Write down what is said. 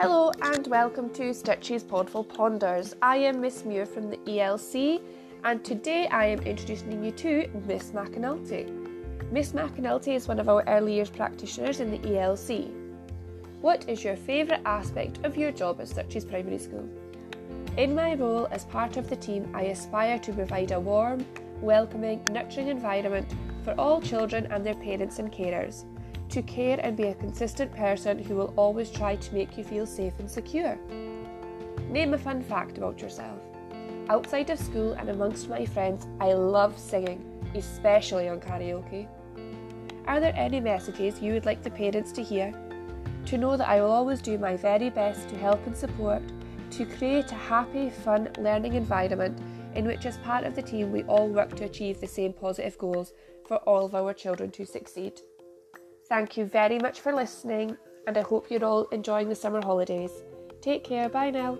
Hello and welcome to Stitches Podful Ponders. I am Miss Muir from the ELC and today I am introducing you to Miss McAnulty. Miss McAnulty is one of our early years practitioners in the ELC. What is your favourite aspect of your job at Stitches Primary School? In my role as part of the team, I aspire to provide a warm, welcoming, nurturing environment for all children and their parents and carers to care and be a consistent person who will always try to make you feel safe and secure. Name a fun fact about yourself. Outside of school and amongst my friends, I love singing, especially on karaoke. Are there any messages you would like the parents to hear? To know that I will always do my very best to help and support, to create a happy, fun learning environment in which, as part of the team, we all work to achieve the same positive goals for all of our children to succeed. Thank you very much for listening, and I hope you're all enjoying the summer holidays. Take care, bye now.